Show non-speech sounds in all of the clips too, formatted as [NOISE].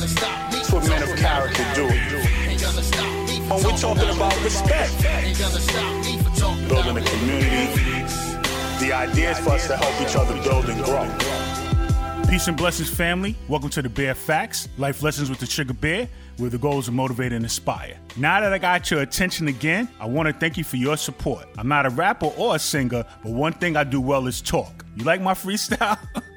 that's what men of character do. Ain't gonna stop me for When we're talking about respect, Ain't gonna stop me for talking building a community, the idea is for us to help each other build and grow. Peace and blessings, family. Welcome to the Bear Facts, Life Lessons with the Sugar Bear, where the goals are motivate and inspire. Now that I got your attention again, I want to thank you for your support. I'm not a rapper or a singer, but one thing I do well is talk. You like my freestyle? [LAUGHS]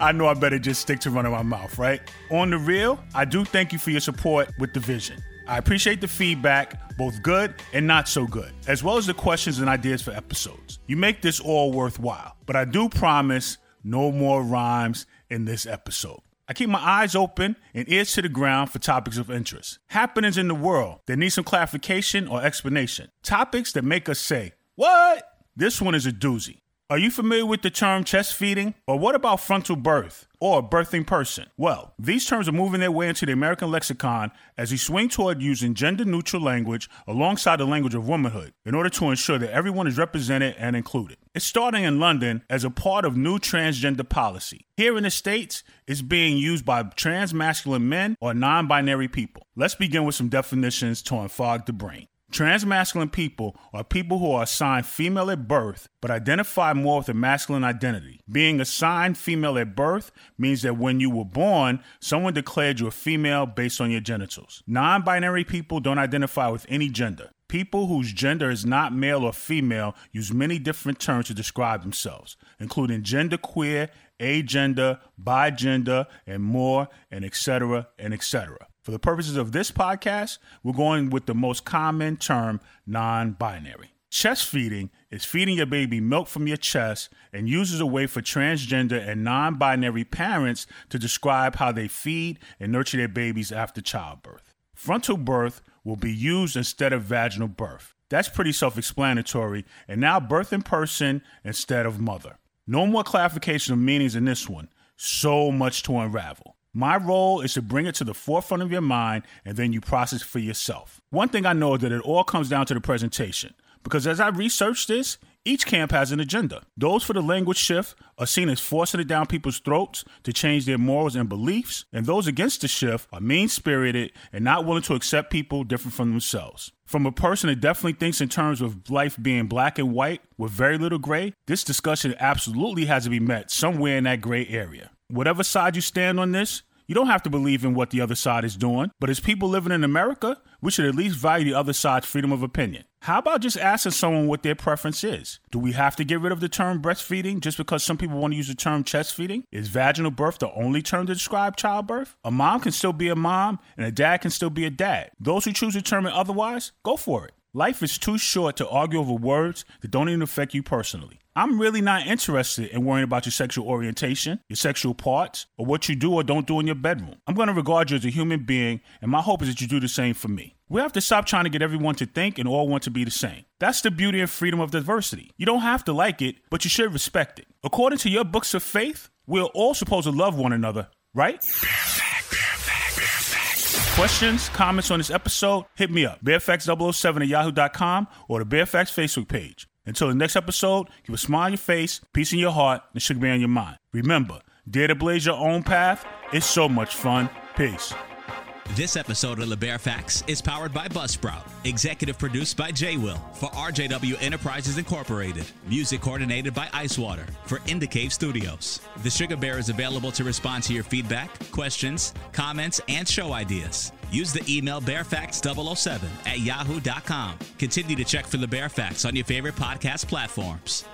I know I better just stick to running my mouth, right? On the real, I do thank you for your support with the vision. I appreciate the feedback, both good and not so good, as well as the questions and ideas for episodes. You make this all worthwhile, but I do promise no more rhymes in this episode. I keep my eyes open and ears to the ground for topics of interest. Happenings in the world that need some clarification or explanation. Topics that make us say, What? This one is a doozy. Are you familiar with the term chest feeding? Or what about frontal birth or birthing person? Well, these terms are moving their way into the American lexicon as we swing toward using gender neutral language alongside the language of womanhood in order to ensure that everyone is represented and included. It's starting in London as a part of new transgender policy. Here in the States, it's being used by trans masculine men or non binary people. Let's begin with some definitions to unfog the brain. Transmasculine people are people who are assigned female at birth but identify more with a masculine identity. Being assigned female at birth means that when you were born, someone declared you a female based on your genitals. Non binary people don't identify with any gender. People whose gender is not male or female use many different terms to describe themselves, including genderqueer, agender, bigender, and more, and etc., and etc. For the purposes of this podcast, we're going with the most common term, non binary. Chest feeding is feeding your baby milk from your chest and uses a way for transgender and non binary parents to describe how they feed and nurture their babies after childbirth. Frontal birth will be used instead of vaginal birth. That's pretty self explanatory, and now birthing person instead of mother. No more clarification of meanings in this one. So much to unravel. My role is to bring it to the forefront of your mind and then you process for yourself. One thing I know is that it all comes down to the presentation. Because as I researched this, each camp has an agenda. Those for the language shift are seen as forcing it down people's throats to change their morals and beliefs, and those against the shift are mean spirited and not willing to accept people different from themselves. From a person that definitely thinks in terms of life being black and white with very little gray, this discussion absolutely has to be met somewhere in that gray area. Whatever side you stand on this, you don't have to believe in what the other side is doing, but as people living in America, we should at least value the other side's freedom of opinion. How about just asking someone what their preference is? Do we have to get rid of the term breastfeeding just because some people want to use the term chest feeding? Is vaginal birth the only term to describe childbirth? A mom can still be a mom, and a dad can still be a dad. Those who choose to determine otherwise, go for it. Life is too short to argue over words that don't even affect you personally. I'm really not interested in worrying about your sexual orientation, your sexual parts, or what you do or don't do in your bedroom. I'm going to regard you as a human being, and my hope is that you do the same for me. We have to stop trying to get everyone to think and all want to be the same. That's the beauty and freedom of diversity. You don't have to like it, but you should respect it. According to your books of faith, we're all supposed to love one another, right? Questions, comments on this episode, hit me up. Bearfacts007 at yahoo.com or the Bearfax Facebook page. Until the next episode, keep a smile on your face, peace in your heart, and sugar bear on your mind. Remember, dare to blaze your own path. It's so much fun. Peace. This episode of the Bear Facts is powered by Buzzsprout, executive produced by J Will for RJW Enterprises Incorporated, music coordinated by Icewater for Indicave Studios. The Sugar Bear is available to respond to your feedback, questions, comments, and show ideas. Use the email bearfacts007 at yahoo.com. Continue to check for the Bear Facts on your favorite podcast platforms.